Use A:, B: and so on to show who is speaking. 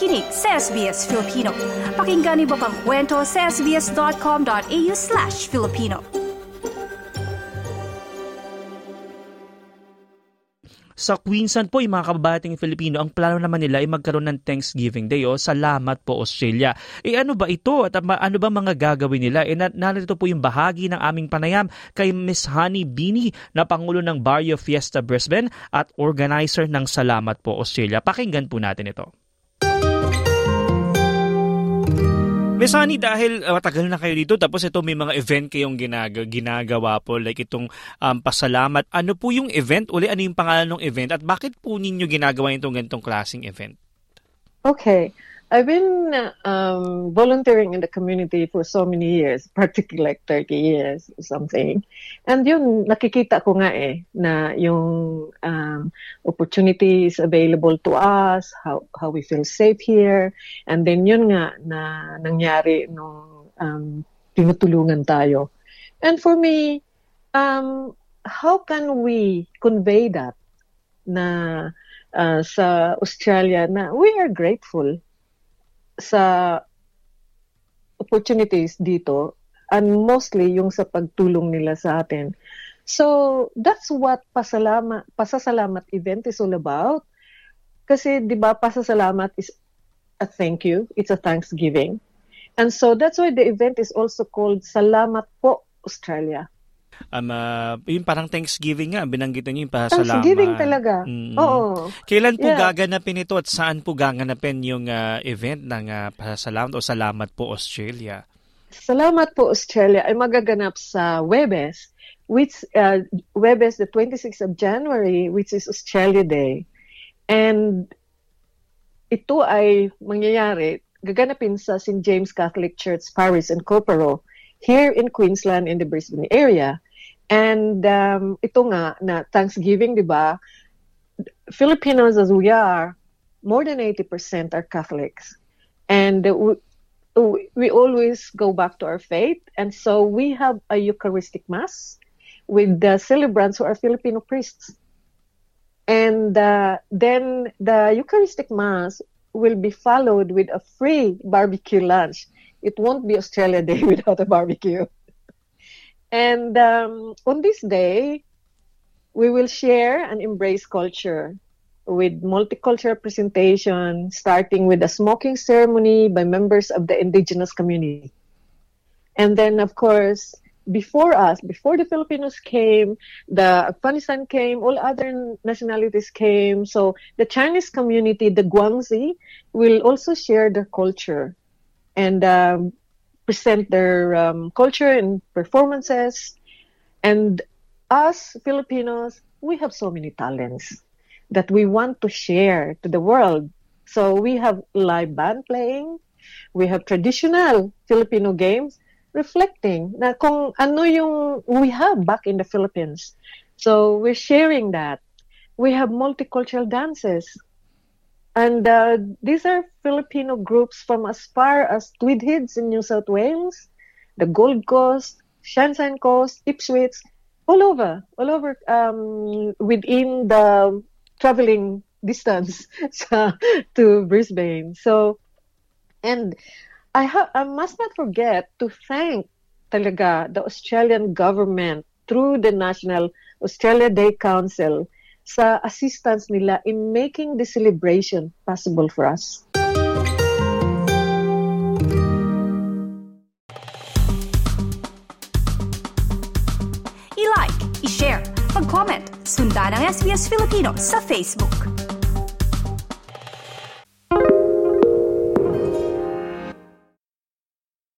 A: nakikinig sa SBS Filipino. Pakinggan niyo pang kwento sa sbs.com.au slash Filipino.
B: Sa Queensland po, yung mga kababating Filipino, ang plano naman nila ay magkaroon ng Thanksgiving Day o Salamat po Australia. E ano ba ito at ano ba mga gagawin nila? E narito po yung bahagi ng aming panayam kay Miss Honey Bini na Pangulo ng Barrio Fiesta Brisbane at organizer ng Salamat po Australia. Pakinggan po natin ito. Honey, dahil uh, matagal na kayo dito, tapos ito may mga event kayong ginag- ginagawa po, like itong um, pasalamat. Ano po yung event? Uli, ano yung pangalan ng event? At bakit po ninyo ginagawa itong ganitong klaseng event?
C: Okay. I've been um, volunteering in the community for so many years, practically like 30 years or something. And yun, nakikita ko nga eh, na yung um, opportunities available to us, how, how we feel safe here. And then yun nga na nangyari nung um, tinutulungan tayo. And for me, um, how can we convey that na uh, sa Australia na we are grateful sa opportunities dito and mostly yung sa pagtulong nila sa atin. So, that's what pasalamat, pasasalamat event is all about. Kasi, di ba, pasasalamat is a thank you. It's a thanksgiving. And so, that's why the event is also called Salamat po Australia
B: um, uh, yung parang Thanksgiving nga, binanggit niyo yung pasalamat.
C: Thanksgiving talaga. Mm-hmm. Oo.
B: Kailan po yeah. gaganapin ito at saan po gaganapin yung uh, event ng uh, pasalamat o salamat po Australia?
C: Salamat po Australia ay magaganap sa Webes, which uh, Webes the 26th of January, which is Australia Day. And ito ay mangyayari, gaganapin sa St. James Catholic Church Parish in Copero, here in Queensland in the Brisbane area. And um, ito nga, na Thanksgiving, di ba? Filipinos as we are, more than 80% are Catholics. And we, we always go back to our faith. And so we have a Eucharistic Mass with the celebrants who are Filipino priests. And uh, then the Eucharistic Mass will be followed with a free barbecue lunch. It won't be Australia Day without a barbecue. And um, on this day, we will share and embrace culture with multicultural presentation, starting with a smoking ceremony by members of the indigenous community. And then, of course, before us, before the Filipinos came, the Afghanistan came, all other nationalities came. So the Chinese community, the Guangxi, will also share their culture. And um, present their um, culture and performances. And us Filipinos, we have so many talents that we want to share to the world. So we have live band playing, we have traditional Filipino games reflecting na kung ano yung we have back in the Philippines. So we're sharing that. We have multicultural dances and uh, these are Filipino groups from as far as Tweed Heads in New South Wales, the Gold Coast, Sunshine Coast, Ipswich, all over, all over um, within the traveling distance to Brisbane. So, and I, ha- I must not forget to thank talaga the Australian government through the National Australia Day Council sa assistance nila in making the celebration possible for us.
A: I-like, i-share, mag-comment, sundan ang SBS Filipino sa Facebook.